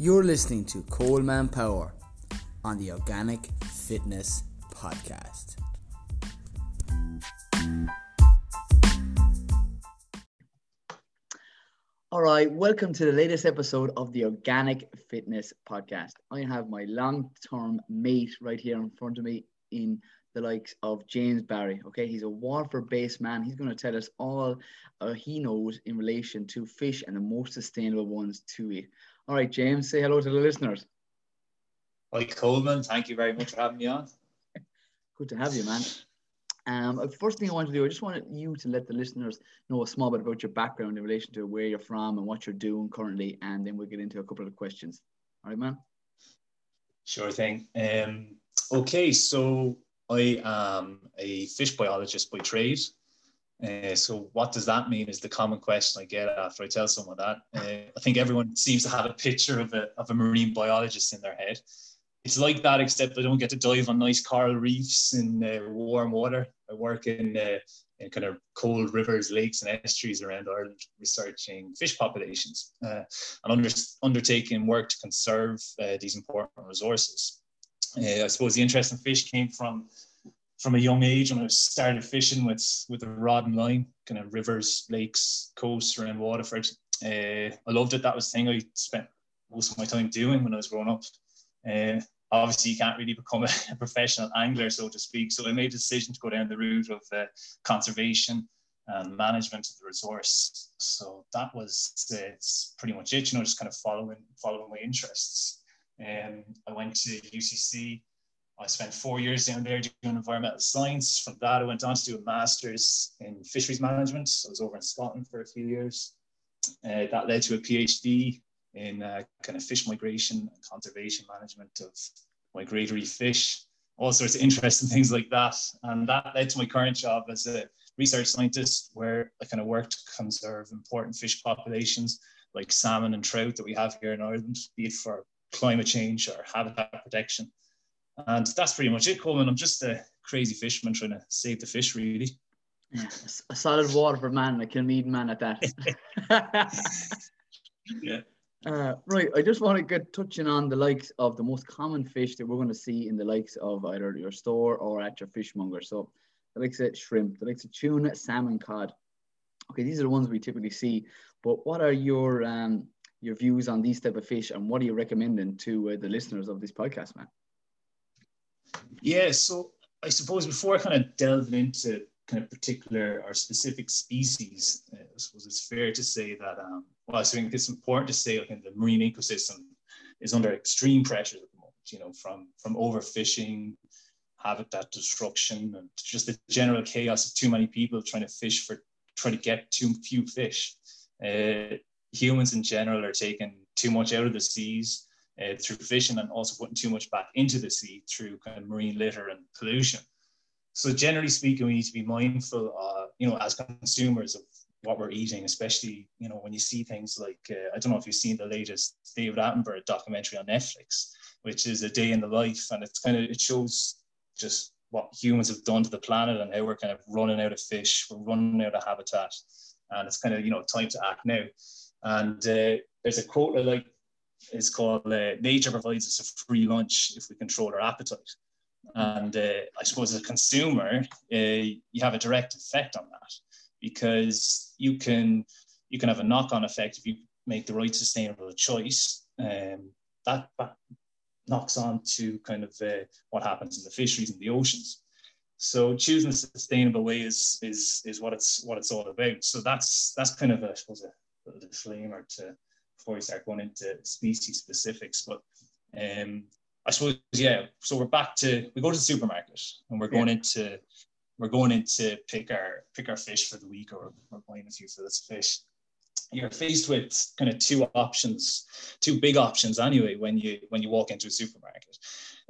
You're listening to Coleman Power on the Organic Fitness Podcast. All right, welcome to the latest episode of the Organic Fitness Podcast. I have my long term mate right here in front of me in the likes of James Barry. Okay, he's a Waterford based man. He's going to tell us all uh, he knows in relation to fish and the most sustainable ones to eat. All right, James, say hello to the listeners. Hi, Coleman. Thank you very much for having me on. Good to have you, man. Um, uh, first thing I want to do, I just wanted you to let the listeners know a small bit about your background in relation to where you're from and what you're doing currently, and then we'll get into a couple of questions. All right, man. Sure thing. Um, okay, so I am a fish biologist by trade. Uh, so what does that mean is the common question I get after I tell someone that. Uh, I think everyone seems to have a picture of a, of a marine biologist in their head it's like that, except I don't get to dive on nice coral reefs in uh, warm water. I work in, uh, in kind of cold rivers, lakes, and estuaries around Ireland, researching fish populations uh, and under, undertaking work to conserve these important resources. I suppose the interest in fish came from from a young age when I started fishing with with a rod and line, kind of rivers, lakes, coasts around Waterford. Uh, I loved it. That was the thing I spent most of my time doing when I was growing up. Uh, obviously, you can't really become a, a, professional angler, so to speak. So I made a decision to go down the route of uh, conservation and management of the resource. So that was it's pretty much it. You know, just kind of following following my interests. And um, I went to UCC. I spent four years down there doing environmental science. From that, I went on to do a master's in fisheries management. I was over in Scotland for a few years. Uh, that led to a PhD in uh, kind of fish migration and conservation management of migratory fish, all sorts of interesting things like that. And that led to my current job as a research scientist, where I kind of work to conserve important fish populations like salmon and trout that we have here in Ireland, be it for climate change or habitat protection. And that's pretty much it, Coleman. I'm just a crazy fisherman trying to save the fish, really. Yeah, a solid Waterford man, a Kilmead man at that. yeah. Uh, right, I just want to get touching on the likes of the most common fish that we're going to see in the likes of either your store or at your fishmonger. So, the likes of shrimp, the likes of tuna, salmon, cod. Okay, these are the ones we typically see. But what are your um, your views on these type of fish, and what are you recommending to uh, the listeners of this podcast, man? Yeah, so I suppose before kind of delve into kind of particular or specific species, uh, I suppose it's fair to say that um, well, I think it's important to say like in the marine ecosystem is under extreme pressure at the moment, you know, from from overfishing, habitat destruction, and just the general chaos of too many people trying to fish for trying to get too few fish. Uh, humans in general are taking too much out of the seas uh, through fishing and also putting too much back into the sea through kind of marine litter and pollution. So generally speaking, we need to be mindful, uh, you know, as consumers of what we're eating, especially you know when you see things like uh, I don't know if you've seen the latest David Attenborough documentary on Netflix, which is a day in the life, and it's kind of it shows just what humans have done to the planet and how we're kind of running out of fish, we're running out of habitat, and it's kind of you know time to act now. And uh, there's a quote I like. It's called uh, "Nature provides us a free lunch if we control our appetite." And uh, I suppose as a consumer, uh, you have a direct effect on that because you can you can have a knock-on effect if you make the right sustainable choice. Um, that, that knocks on to kind of uh, what happens in the fisheries and the oceans. So choosing a sustainable way is is is what it's what it's all about. So that's that's kind of a, I suppose a little disclaimer to before we start going into species specifics. But um, I suppose yeah. So we're back to we go to the supermarket and we're going yeah. into we're going into pick our pick our fish for the week or we're buying a few for this fish you're faced with kind of two options two big options anyway when you when you walk into a supermarket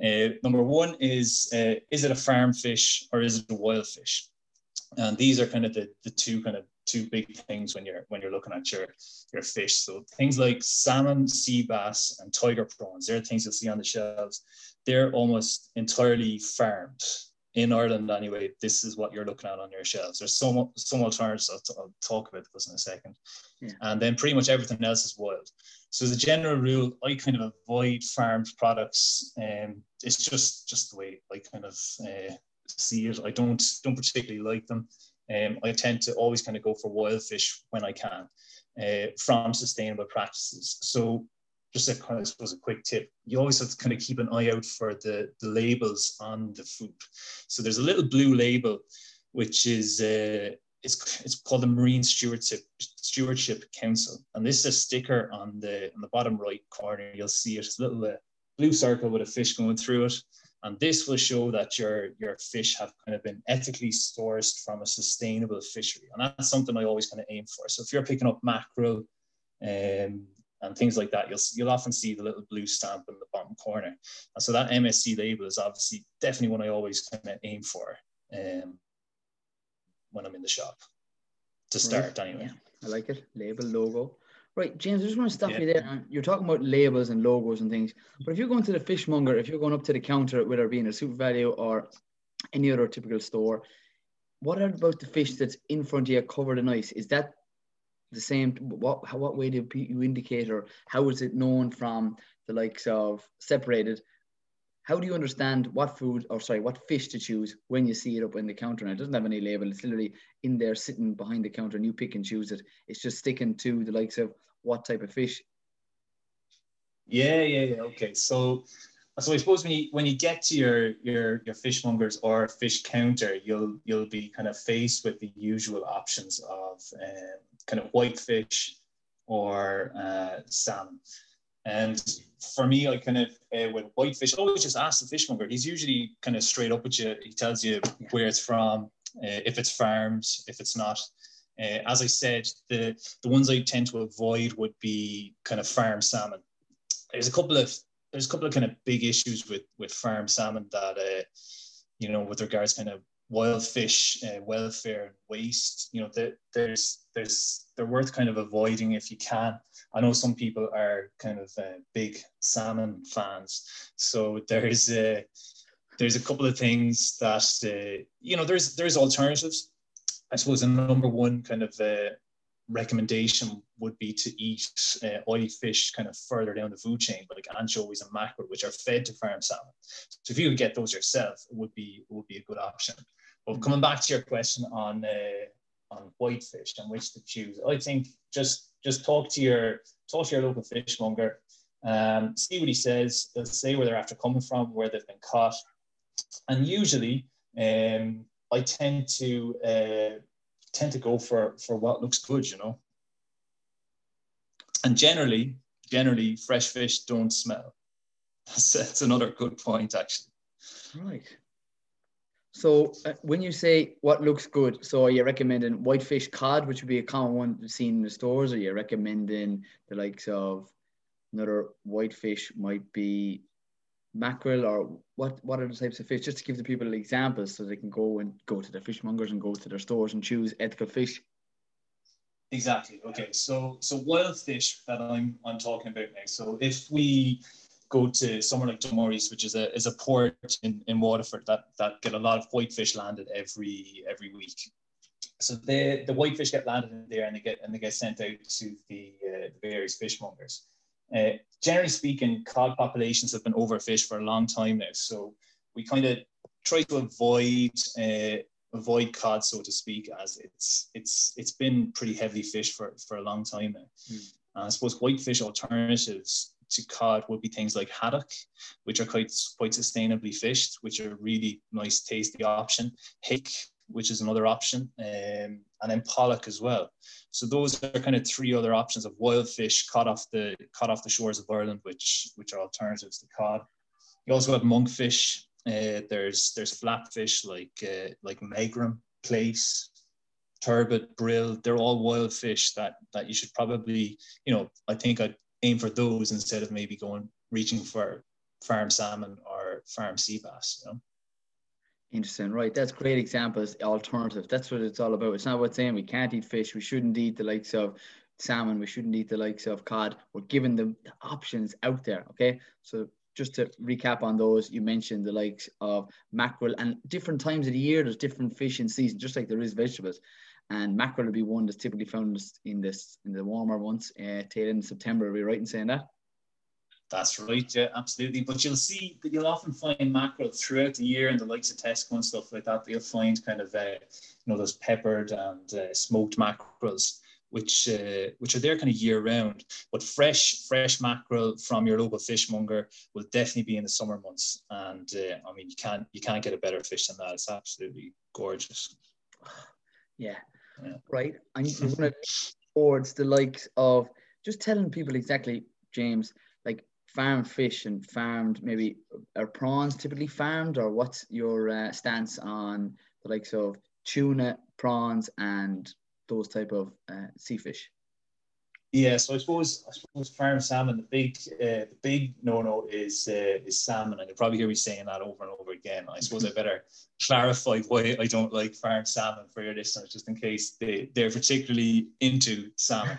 uh, number one is uh, is it a farm fish or is it a wild fish and these are kind of the, the two kind of two big things when you're when you're looking at your your fish so things like salmon sea bass and tiger prawns they're things you'll see on the shelves they're almost entirely farmed in Ireland anyway, this is what you're looking at on your shelves. There's some some alternatives. I'll, I'll talk about those in a second. Yeah. And then pretty much everything else is wild. So as a general rule, I kind of avoid farmed products. and um, it's just just the way I kind of uh, see it. I don't don't particularly like them. Um, I tend to always kind of go for wild fish when I can uh, from sustainable practices. So just a kind of, suppose, a quick tip. You always have to kind of keep an eye out for the, the labels on the food. So there's a little blue label, which is uh, it's, it's called the Marine Stewardship Stewardship Council, and this is a sticker on the on the bottom right corner. You'll see it. It's a little uh, blue circle with a fish going through it, and this will show that your your fish have kind of been ethically sourced from a sustainable fishery, and that's something I always kind of aim for. So if you're picking up mackerel, um, and things like that, you'll you'll often see the little blue stamp in the bottom corner. And so that MSC label is obviously definitely one I always kind of aim for um, when I'm in the shop to start right. anyway. I like it. Label, logo. Right, James, I just want to stop yeah. you there. You're talking about labels and logos and things, but if you're going to the fishmonger, if you're going up to the counter, whether it be in a SuperValu or any other typical store, what about the fish that's in front of you covered in ice? Is that the same what how, what way do you indicate or how is it known from the likes of separated how do you understand what food or sorry what fish to choose when you see it up in the counter and it doesn't have any label it's literally in there sitting behind the counter and you pick and choose it it's just sticking to the likes of what type of fish yeah yeah yeah okay so so I suppose when you when you get to your your your fishmongers or fish counter, you'll you'll be kind of faced with the usual options of um, kind of whitefish or uh, salmon. And for me, I kind of uh, with whitefish, always just ask the fishmonger. He's usually kind of straight up with you. He tells you where it's from, uh, if it's farmed, if it's not. Uh, as I said, the the ones I tend to avoid would be kind of farm salmon. There's a couple of there's a couple of kind of big issues with with farm salmon that uh, you know with regards kind of wild fish uh, welfare and waste you know there's there's they're worth kind of avoiding if you can. I know some people are kind of uh, big salmon fans. So there's a there's a couple of things that uh, you know there's there's alternatives i suppose the number one kind of uh, recommendation would be to eat uh, oily fish kind of further down the food chain, like anchovies and mackerel, which are fed to farm salmon. So if you could get those yourself, it would be it would be a good option. But coming back to your question on uh, on whitefish and which to choose, I think just just talk to your talk to your local fishmonger, um, see what he says. They'll say where they're after coming from, where they've been caught, and usually um, I tend to uh, tend to go for for what looks good, you know. And generally, generally, fresh fish don't smell. That's, that's another good point, actually. Right. So uh, when you say what looks good, so are you recommending whitefish cod, which would be a common one seen in the stores? Or are you recommending the likes of another whitefish might be mackerel or what what are the types of fish? Just to give the people examples so they can go and go to the fishmongers and go to their stores and choose ethical fish. Exactly. Okay. So so wild fish that I'm I'm talking about now. So if we go to somewhere like Dunmore East, which is a is a port in, in Waterford that that get a lot of whitefish landed every every week. So the the whitefish get landed in there and they get and they get sent out to the, uh, the various fishmongers. Uh, generally speaking, cod populations have been overfished for a long time now. So we kind of try to avoid uh, avoid cod, so to speak, as it's it's it's been pretty heavily fished for, for a long time now. Mm. I suppose whitefish alternatives to cod would be things like haddock, which are quite quite sustainably fished, which are really nice, tasty option. Hake, which is another option, um, and then pollock as well. So those are kind of three other options of wild fish caught off the caught off the shores of Ireland, which which are alternatives to cod. You also have monkfish. Uh, there's there's flatfish like uh, like megrim, plaice, turbot, brill. They're all wild fish that that you should probably you know I think I'd aim for those instead of maybe going reaching for farm salmon or farm sea bass. You know? Interesting, right? That's great examples. Alternative. That's what it's all about. It's not about saying we can't eat fish. We shouldn't eat the likes of salmon. We shouldn't eat the likes of cod. We're giving them the options out there. Okay, so just to recap on those, you mentioned the likes of mackerel and different times of the year. There's different fish in season, just like there is vegetables. And mackerel will be one that's typically found in this in the warmer months, uh, tail in September. Are we right in saying that? That's right, yeah, absolutely. But you'll see that you'll often find mackerel throughout the year and the likes of Tesco and stuff like that. You'll find kind of, uh, you know, those peppered and uh, smoked mackerels, which uh, which are there kind of year round. But fresh fresh mackerel from your local fishmonger will definitely be in the summer months. And uh, I mean, you can't you can't get a better fish than that. It's absolutely gorgeous. Yeah, yeah. right. And you're going to towards the likes of just telling people exactly, James, farmed fish and farmed maybe are prawns typically farmed or what's your uh, stance on the likes of tuna prawns and those type of uh, sea fish? Yeah so i suppose i suppose farm salmon the big uh, the big no-no is uh, is salmon and you'll probably hear me saying that over and over again. I suppose i better clarify why i don't like farm salmon for your listeners just in case they they're particularly into salmon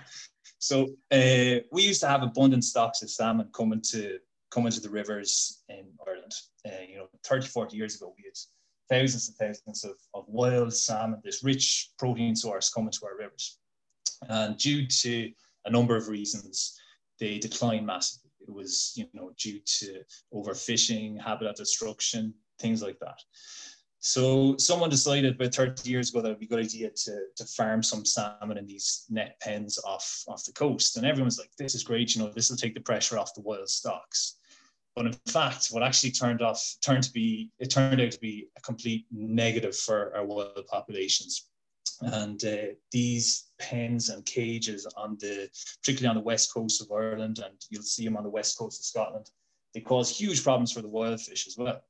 so uh, we used to have abundant stocks of salmon coming to coming to the rivers in Ireland. Uh, you know, 30, 40 years ago, we had thousands and thousands of, of wild salmon, this rich protein source coming to our rivers. And due to a number of reasons, they declined massively. It was, you know, due to overfishing, habitat destruction, things like that. So someone decided about 30 years ago that it'd be a good idea to, to farm some salmon in these net pens off, off the coast. And everyone's like, this is great, you know, this will take the pressure off the wild stocks. But in fact, what actually turned off turned to be it turned out to be a complete negative for our wild populations. And uh, these pens and cages on the particularly on the west coast of Ireland, and you'll see them on the west coast of Scotland, they cause huge problems for the wild fish as well.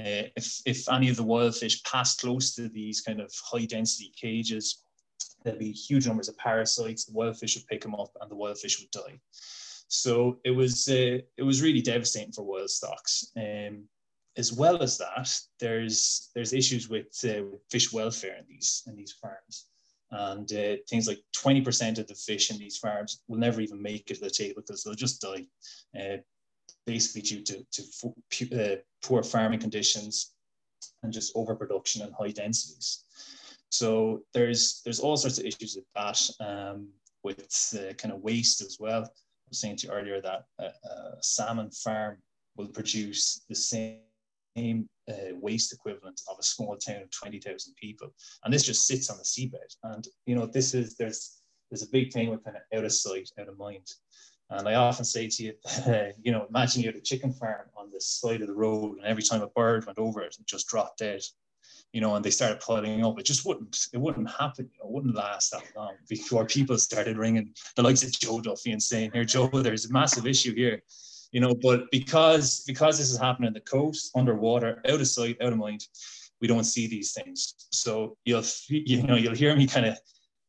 Uh, if, if any of the wild fish pass close to these kind of high density cages, there'll be huge numbers of parasites. The wild fish would pick them up and the wild fish would die. So it was uh, it was really devastating for wild stocks. Um, as well as that, there's there's issues with uh, fish welfare in these in these farms, and uh, things like 20% of the fish in these farms will never even make it to the table because they'll just die. Basically due to, to uh, poor farming conditions and just overproduction and high densities. So there's there's all sorts of issues with that, um, with uh, kind of waste as well. I was saying to you earlier that a, salmon farm will produce the same uh, waste equivalent of a small town of 20,000 people. And this just sits on the seabed. And, you know, this is, there's, there's a big thing with kind of out of sight, out of mind. And I often say to you, you know, imagine you had a chicken farm on the side of the road, and every time a bird went over it, it just dropped dead. You know, and they started piling up. It just wouldn't, it wouldn't happen. You know, it wouldn't last that long before people started ringing the likes of Joe Duffy and saying, "Here, Joe, there's a massive issue here." You know, but because because this is happening on the coast, underwater, out of sight, out of mind, we don't see these things. So you'll you know you'll hear me kind of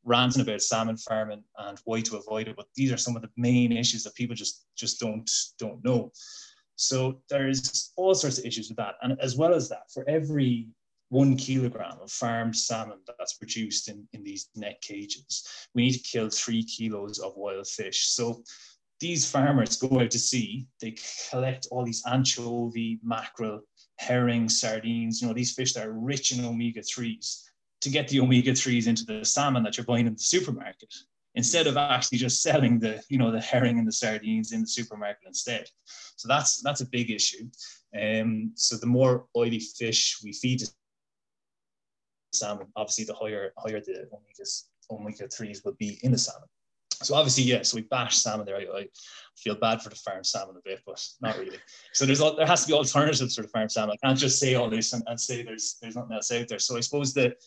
ranting about salmon farming and why to avoid it, but these are some of the main issues that people just just don't don't know. So there's all sorts of issues with that, and as well as that, for every one kilogram of farmed salmon that's produced in, in these net cages, we need to kill three kilos of wild fish. So these farmers go out to sea, they collect all these anchovy, mackerel, herring, sardines, you know, these fish that are rich in omega 3s to get the omega 3s into the salmon that you're buying in the supermarket instead of actually just selling the you know the herring and the sardines in the supermarket instead. So that's that's a big issue. Um, so the more oily fish we feed salmon obviously the higher higher the omega omega 3s will be in the salmon. So obviously yeah so we bash salmon there. I, I, feel bad for the farm salmon a bit but not really. So there's there has to be alternatives for the farm salmon. I can't just say all this and, and say there's there's nothing else out there. So i suppose that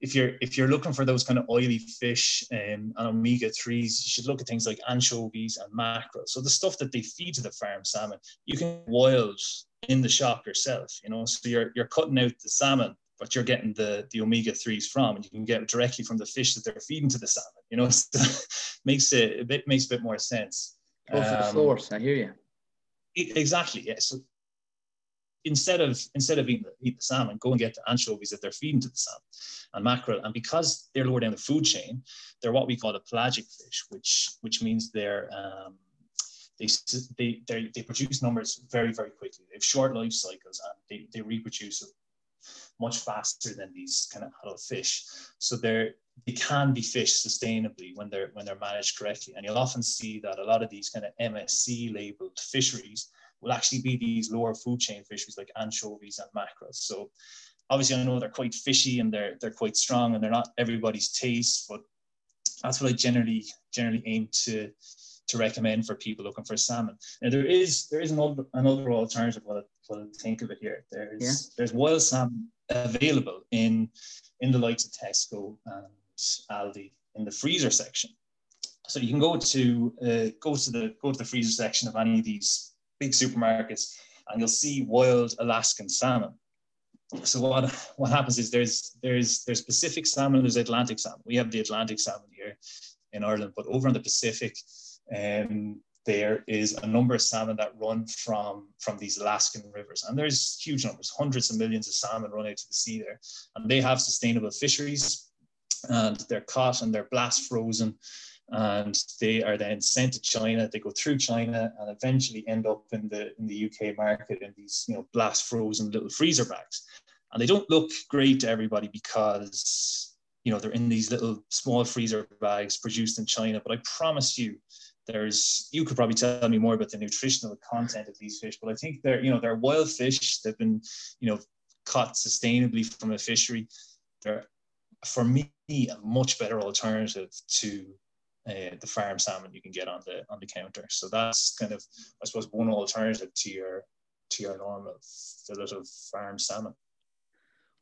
if you're if you're looking for those kind of oily fish um, and omega threes, you should look at things like anchovies and mackerel. So the stuff that they feed to the farm salmon, you can wild in the shop yourself. You know, so you're you're cutting out the salmon, but you're getting the the omega threes from, and you can get it directly from the fish that they're feeding to the salmon. You know, makes it a bit makes a bit more sense. Go for um, the source. I hear you. Exactly. Yeah. So instead of instead of eating the, eat the salmon, go and get the anchovies that they're feeding to the salmon and mackerel. And because they're lower down the food chain, they're what we call a pelagic fish, which which means they're um, they they they, they produce numbers very very quickly. They have short life cycles and they, they reproduce much faster than these kind of adult fish. So they're they can be fished sustainably when they're when they're managed correctly. And you'll often see that a lot of these kind of MSC labeled fisheries will actually be these lower food chain fisheries like anchovies and mackerel. So obviously I know they're quite fishy and they're they're quite strong and they're not everybody's taste, but that's what I generally generally aim to to recommend for people looking for salmon. Now there is there is another another alternative. What I, what I think of it here. There's yeah. there's wild salmon available in in the likes of Tesco and Aldi in the freezer section. So you can go to uh, go to the go to the freezer section of any of these big supermarkets, and you'll see wild Alaskan salmon. So what what happens is there's there's there's Pacific salmon, there's Atlantic salmon. We have the Atlantic salmon here in Ireland, but over in the Pacific, um, there is a number of salmon that run from from these Alaskan rivers, and there's huge numbers, hundreds of millions of salmon run out to the sea there, and they have sustainable fisheries and they're caught and they're blast frozen and they are then sent to China. They go through China and eventually end up in the in the UK market in these you know blast frozen little freezer bags, and they don't look great to everybody because you know they're in these little small freezer bags produced in China. But I promise you, there's you could probably tell me more about the nutritional content of these fish, but I think they're you know they're wild fish. They've been you know caught sustainably from a fishery. They're for me a much better alternative to uh, the farm salmon you can get on the on the counter. So that's kind of I suppose one alternative to your to your normal fillet of farm salmon.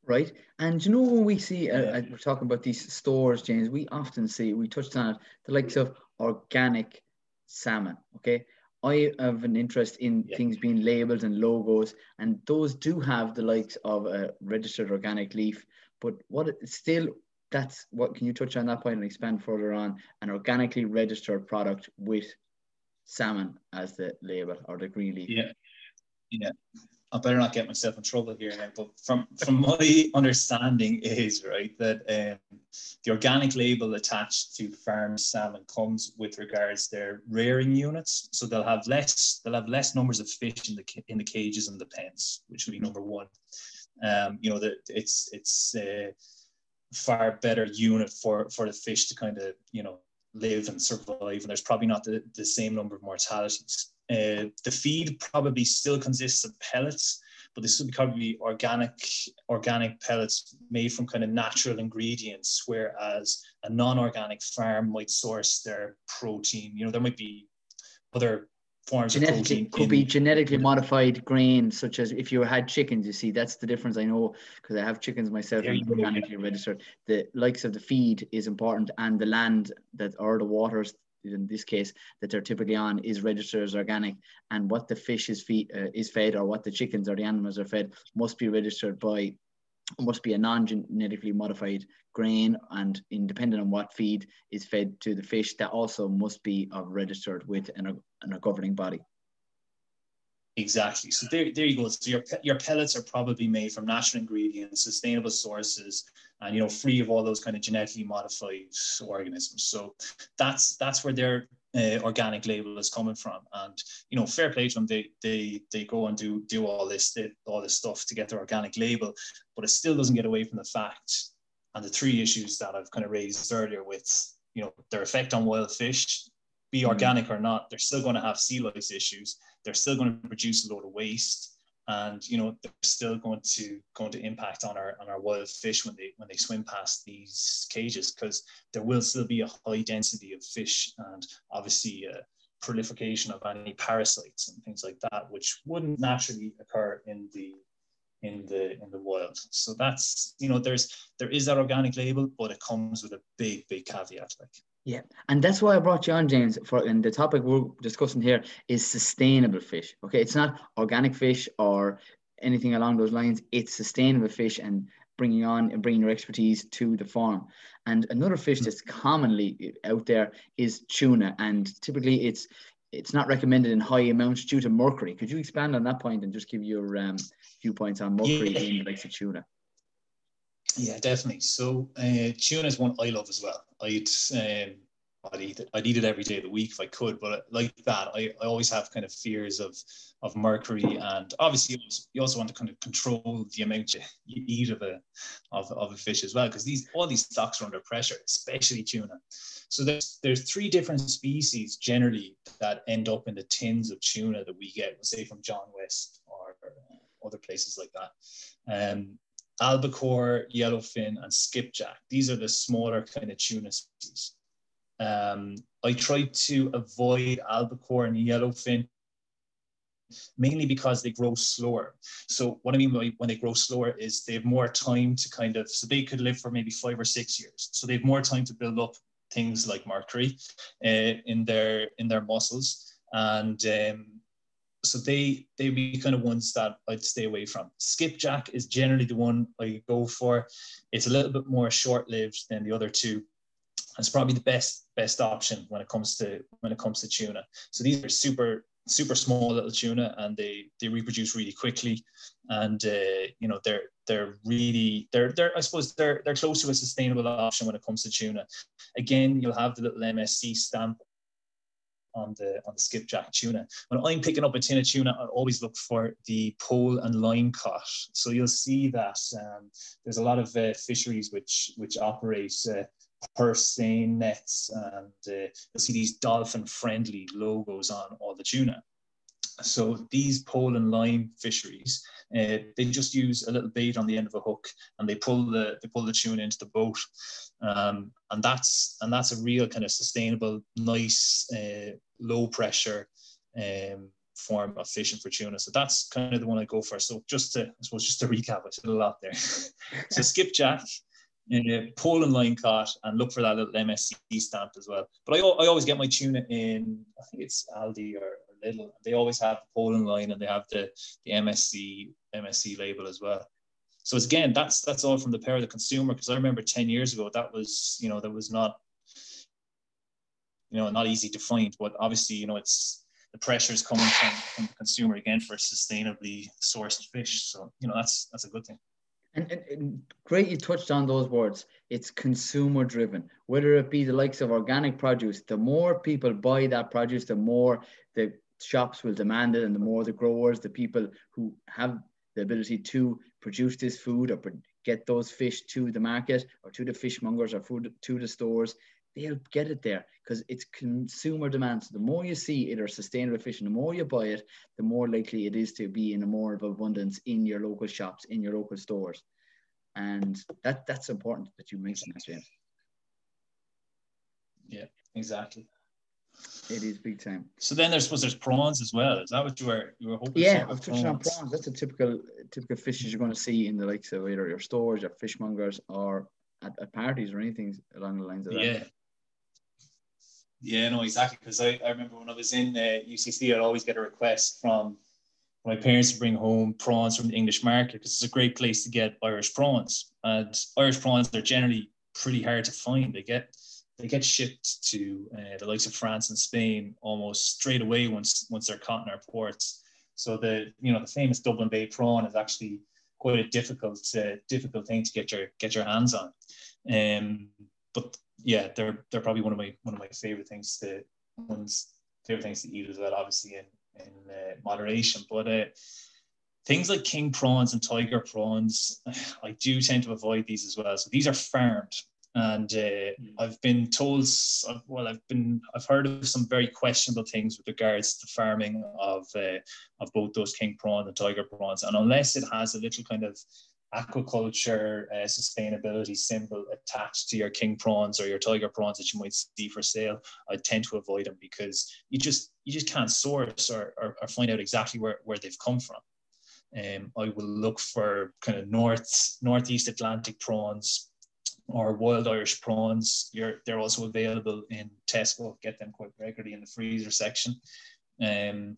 Right, and you know when we see uh, yeah. we're talking about these stores, James, we often see we touched on it the likes of organic salmon. Okay, I have an interest in yeah. things being labeled and logos, and those do have the likes of a registered organic leaf. But what still that's what can you touch on that point and expand further on an organically registered product with salmon as the label or the green leaf? Yeah, yeah. I better not get myself in trouble here now, but from from my understanding is right that um, the organic label attached to farm salmon comes with regards their rearing units, so they'll have less they'll have less numbers of fish in the in the cages and the pens, which would be number one. Um, you know that it's it's uh, far better unit for for the fish to kind of you know live and survive, and there's probably not the, the same number of mortalities. Uh, the feed probably still consists of pellets, but this would probably be organic organic pellets made from kind of natural ingredients, whereas a non-organic farm might source their protein. You know, there might be other forms genetically, of protein. Could be genetically modified grain, such as if you had chickens, you see, that's the difference I know because I have chickens myself and organically registered. The likes of the feed is important and the land that or the waters in this case that they're typically on is registered as organic and what the fish is feed uh, is fed or what the chickens or the animals are fed must be registered by must be a non-genetically modified grain and independent on what feed is fed to the fish that also must be uh, registered with an, an, a governing body. Exactly. So there, there you go. So your, your pellets are probably made from natural ingredients sustainable sources and you know free of all those kind of genetically modified organisms. So that's that's where their uh, organic label is coming from. And you know fair play to them. They they they go and do do all this all this stuff to get their organic label but it still doesn't get away from the fact and the three issues that i've kind of raised earlier with you know their effect on wild fish be mm. organic or not they're still going to have sea lice issues. They're still going to produce a load of waste and you know they're still going to going to impact on our on our wild fish when they when they swim past these cages because there will still be a high density of fish and obviously a proliferation of any parasites and things like that which wouldn't naturally occur in the in the in the wild. So that's you know there's there is that organic label but it comes with a big big caveat like yeah, and that's why I brought you on, James. For and the topic we're discussing here is sustainable fish. Okay, it's not organic fish or anything along those lines. It's sustainable fish and bringing on and bringing your expertise to the farm. And another fish that's commonly out there is tuna, and typically it's it's not recommended in high amounts due to mercury. Could you expand on that point and just give your um, viewpoints on mercury yeah. in like tuna? Yeah, definitely. So uh, tuna is one I love as well. I'd um, I'd eat it. I'd eat it every day of the week if I could. But like that, I, I always have kind of fears of of mercury, and obviously you also want to kind of control the amount you, you eat of a of, of a fish as well, because these all these stocks are under pressure, especially tuna. So there's there's three different species generally that end up in the tins of tuna that we get, say from John West or other places like that. Um, albacore, yellowfin, and skipjack. These are the smaller kind of tuna species. Um, I try to avoid albacore and yellowfin mainly because they grow slower. So what I mean by when they grow slower is they have more time to kind of, so they could live for maybe five or six years. So they have more time to build up things like mercury uh, in their in their muscles. And um, so they they be kind of ones that I'd stay away from. Skipjack is generally the one I go for. It's a little bit more short-lived than the other two. It's probably the best best option when it comes to when it comes to tuna. So these are super super small little tuna, and they they reproduce really quickly, and uh, you know they're they're really they're they're I suppose they're they're close to a sustainable option when it comes to tuna. Again, you'll have the little MSC stamp on the on the skipjack tuna. When I'm picking up a tin of tuna, I always look for the pole and line cut. So you'll see that um, there's a lot of uh, fisheries which which operate uh, purse seine nets, and uh, you'll see these dolphin friendly logos on all the tuna. So these pole and line fisheries, uh, they just use a little bait on the end of a hook, and they pull the they pull the tuna into the boat, um, and that's and that's a real kind of sustainable, nice, uh, low pressure um, form of fishing for tuna. So that's kind of the one I go for. So just to I suppose just to recap, I said a lot there. so skipjack, uh, pole and line caught, and look for that little MSC stamp as well. But I, I always get my tuna in I think it's Aldi or Lidl. They always have the pole and line and they have the, the MSC MSC label as well. So again, that's that's all from the power of the consumer. Because I remember ten years ago, that was you know that was not you know not easy to find. But obviously, you know it's the pressure is coming from, from the consumer again for sustainably sourced fish. So you know that's that's a good thing. And, and, and, great you touched on those words. It's consumer driven, whether it be the likes of organic produce. The more people buy that produce, the more the shops will demand it, and the more the growers, the people who have the ability to produce this food or get those fish to the market or to the fishmongers or food to the stores, they'll get it there because it's consumer demand. So the more you see it or sustainable fishing, the more you buy it, the more likely it is to be in a more of abundance in your local shops, in your local stores. And that that's important that you mention that, James. Yeah, exactly. It is big time. So then there's suppose there's prawns as well. Is that what you were you were hoping? Yeah, I've touched on prawns. That's a typical typical fishes you're going to see in the likes of either your stores, your fishmongers, or at, at parties or anything along the lines of that. Yeah. Yeah, no, exactly. Because I, I remember when I was in uh, UCC, I'd always get a request from my parents to bring home prawns from the English market because it's a great place to get Irish prawns. And Irish prawns are generally pretty hard to find. They get they get shipped to uh, the likes of France and Spain almost straight away once once they're caught in our ports. So the you know the famous Dublin Bay prawn is actually quite a difficult uh, difficult thing to get your get your hands on. Um, but yeah, they're they're probably one of my one of my favorite things to ones favorite things to eat as well. Obviously in in uh, moderation, but uh, things like king prawns and tiger prawns, I do tend to avoid these as well. So these are farmed and uh, hmm. I've been told, well, I've been, I've heard of some very questionable things with regards to farming of uh, of both those king prawns and tiger prawns, and unless it has a little kind of aquaculture uh, sustainability symbol attached to your king prawns or your tiger prawns that you might see for sale, I tend to avoid them because you just you just can't source or, or, or find out exactly where, where they've come from. Um, I will look for kind of north northeast Atlantic prawns, or wild Irish prawns. You're, they're also available in Tesco. Get them quite regularly in the freezer section. Um,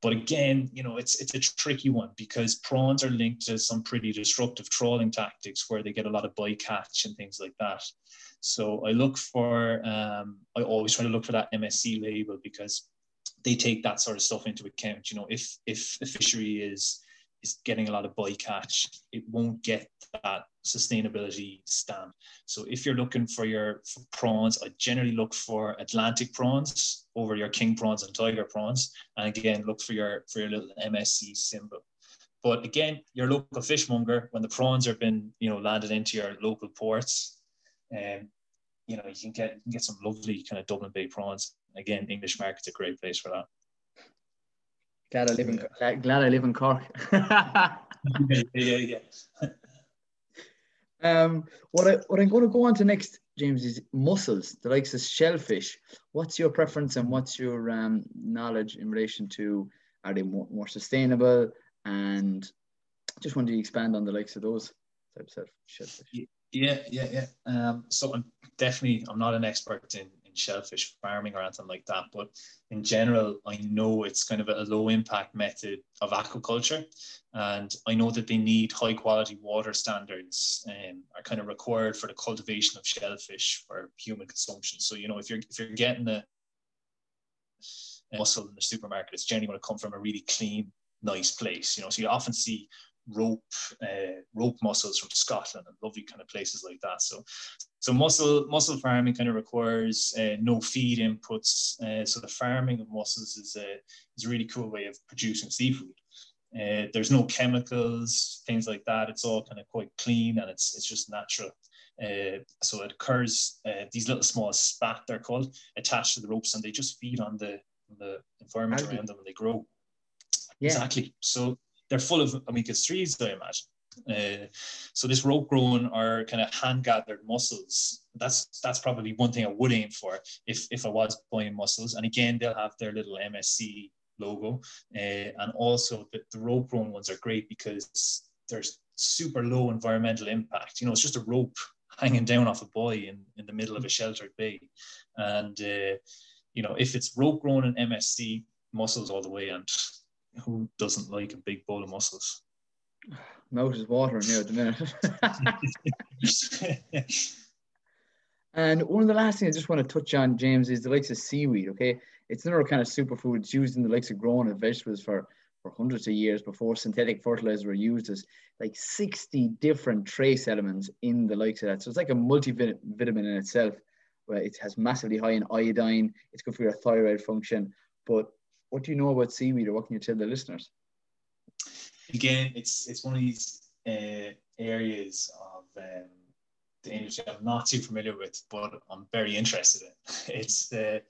but again, you know, it's it's a tricky one because prawns are linked to some pretty disruptive trawling tactics where they get a lot of bycatch and things like that. So I look for, um, I always try to look for that MSC label because they take that sort of stuff into account. You know, if if a fishery is is getting a lot of bycatch, it won't get that sustainability stamp. So if you're looking for your for prawns, I generally look for Atlantic prawns over your king prawns and tiger prawns. And again, look for your for your little MSC symbol. But again, your local fishmonger, when the prawns have been, you know, landed into your local ports, um, you know, you can get you can get some lovely kind of Dublin Bay prawns. Again, English market's a great place for that. Glad I live in glad I live in Cork. yeah, yeah, yeah. um, what I what I'm going to go on to next, James, is mussels, the likes of shellfish. What's your preference and what's your um, knowledge in relation to are they more, more sustainable? And just wanted to expand on the likes of those types of shellfish. Yeah, yeah, yeah. Um, so I'm definitely I'm not an expert in shellfish farming or anything like that. But in general, I know it's kind of a low impact method of aquaculture. And I know that they need high quality water standards and um, are kind of required for the cultivation of shellfish for human consumption. So, you know, if you're if you're getting a, a mussel in the supermarket, it's generally going to come from a really clean, nice place. You know, so you often see rope uh, rope mussels from Scotland and lovely kind of places like that. So so mussel mussel farming kind of requires uh, no feed inputs. Uh, so the farming of mussels is a is a really cool way of producing seafood. Uh, there's no chemicals, things like that. It's all kind of quite clean and it's it's just natural. Uh, so it occurs uh, these little small spat they're called attached to the ropes and they just feed on the on the environment around them and they grow. Yeah. Exactly. So they're full of omega 3s, I imagine. Uh, so this rope grown or kind of hand gathered mussels, that's that's probably one thing I would aim for if, if I was buying mussels. And again, they'll have their little MSC logo. Uh, and also the, the rope grown ones are great because there's super low environmental impact. You know, it's just a rope hanging down off a buoy in, in the middle of a sheltered bay. And, uh, you know, if it's rope grown in MSC, mussels all the way. And who doesn't like a big bowl of mussels? Mouth is watering here at the minute. and one of the last things I just want to touch on, James, is the likes of seaweed. Okay, it's another kind of superfood. It's used in the likes of growing of vegetables for for hundreds of years before synthetic fertilizer were used. As like 60 different trace elements in the likes of that. So it's like a multivitamin in itself. Where it has massively high in iodine. It's good for your thyroid function, but what do you know about seaweed or what can you tell the listeners? Again, it's it's one of these uh, areas of um, the industry I'm not too familiar with, but I'm very interested in. It's uh,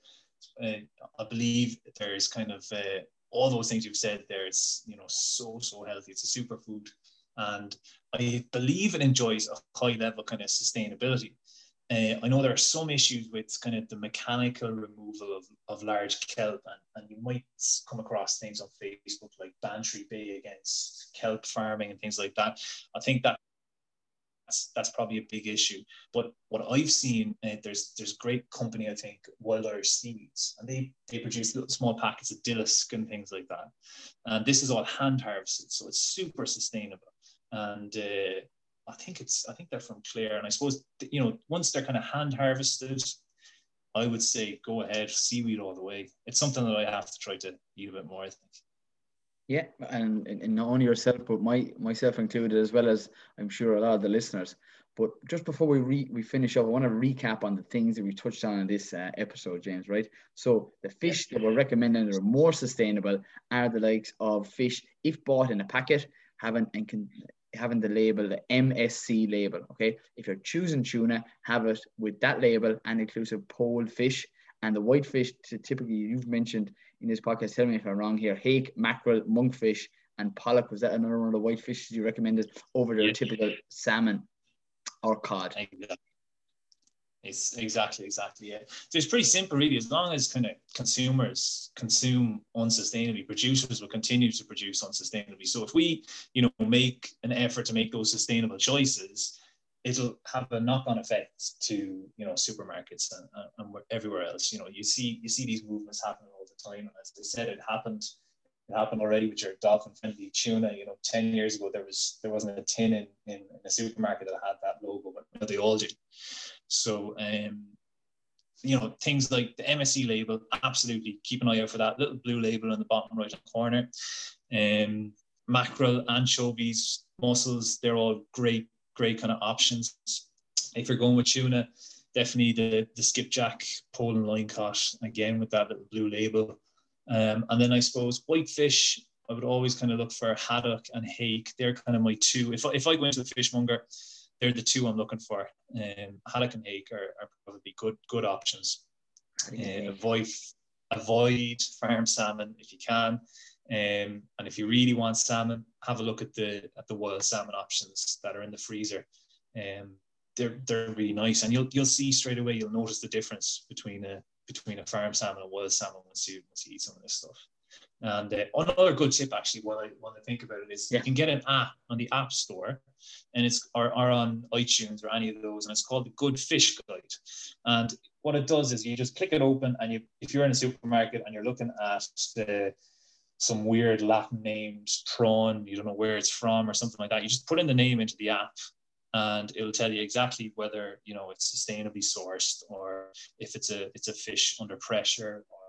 uh, I believe there's kind of uh, all those things you've said there. It's you know so so healthy. It's a superfood, and I believe it enjoys a high level kind of sustainability. Uh, I know there are some issues with kind of the mechanical removal of, of large kelp, and, and you might come across things on Facebook like Bantry Bay against kelp farming and things like that. I think that that's, that's probably a big issue. But what I've seen, uh, there's there's great company, I think, Wild Irish Seaweeds, and they they produce little small packets of dillisk and things like that. And this is all hand harvested, so it's super sustainable. And uh, I think it's I think they're from Clare, and I suppose you know once they're kind of hand harvested, I would say go ahead seaweed all the way. It's something that I have to try to eat a bit more. I think. Yeah, and, and not only yourself, but my myself included, as well as I'm sure a lot of the listeners. But just before we re, we finish up, I want to recap on the things that we touched on in this uh, episode, James. Right? So the fish that we're recommending that are more sustainable are the likes of fish if bought in a packet, having and can having the label, the MSC label. Okay, if you're choosing tuna, have it with that label and inclusive pole fish. And the white fish, typically you've mentioned in this podcast. Tell me if I'm wrong here. Hake, mackerel, monkfish, and pollock. Was that another one of the white fishes you recommended over the yeah. typical salmon or cod? Exactly. It's exactly, exactly. Yeah. So it's pretty simple, really. As long as kind of consumers consume unsustainably, producers will continue to produce unsustainably. So if we, you know, make an effort to make those sustainable choices, it'll have a knock-on effect to you know supermarkets and, and, everywhere else. You know, you see you see these movements happening all the time. And as I said, it happened. It happened already with your dolphin-friendly tuna. You know, ten years ago there was there wasn't a tin in, in, in a supermarket that had that logo, but they all do. So, um, you know, things like the MSC label, absolutely keep an eye out for that little blue label in the bottom right hand corner. Um, mackerel, anchovies, mussels, they're all great, great kind of options. If you're going with tuna, definitely the, the skipjack, pole and line caught, again with that little blue label. Um, and then I suppose whitefish, I would always kind of look for haddock and hake. They're kind of my two. If, if I go into the fishmonger, they're the two I'm looking for. Um, haddock and hake are, are probably good good options. Uh, avoid avoid farm salmon if you can. Um, and if you really want salmon, have a look at the at the wild salmon options that are in the freezer. Um, they're they're really nice, and you'll you'll see straight away. You'll notice the difference between a between a farm salmon and wild salmon once you once you eat some of this stuff. And uh, another good tip, actually, when I when I think about it, is yeah. you can get an app on the App Store, and it's or, or on iTunes or any of those, and it's called the Good Fish Guide. And what it does is you just click it open, and you if you're in a supermarket and you're looking at the some weird Latin named prawn, you don't know where it's from or something like that. You just put in the name into the app, and it'll tell you exactly whether you know it's sustainably sourced or if it's a it's a fish under pressure or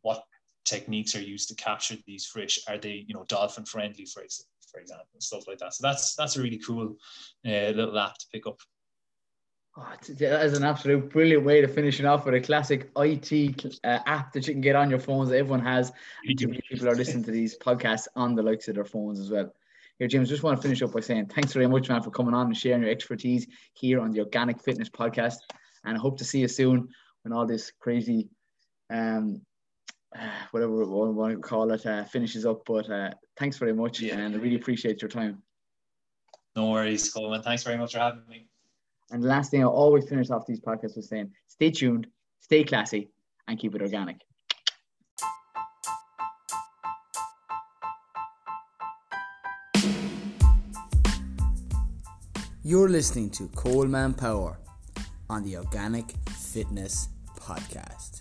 what techniques are used to capture these fish are they you know dolphin friendly for, for example stuff like that so that's that's a really cool uh, little app to pick up Oh, that is an absolute brilliant way to finish it off with a classic IT uh, app that you can get on your phones that everyone has. People are listening to these podcasts on the likes of their phones as well. Here, James, just want to finish up by saying thanks very much, man, for coming on and sharing your expertise here on the Organic Fitness Podcast. And I hope to see you soon when all this crazy, um, whatever we want to call it, uh, finishes up. But uh, thanks very much, yeah. and I really appreciate your time. No worries, Coleman. Thanks very much for having me. And the last thing I always finish off these podcasts with saying, stay tuned, stay classy, and keep it organic. You're listening to Coleman Power on the Organic Fitness Podcast.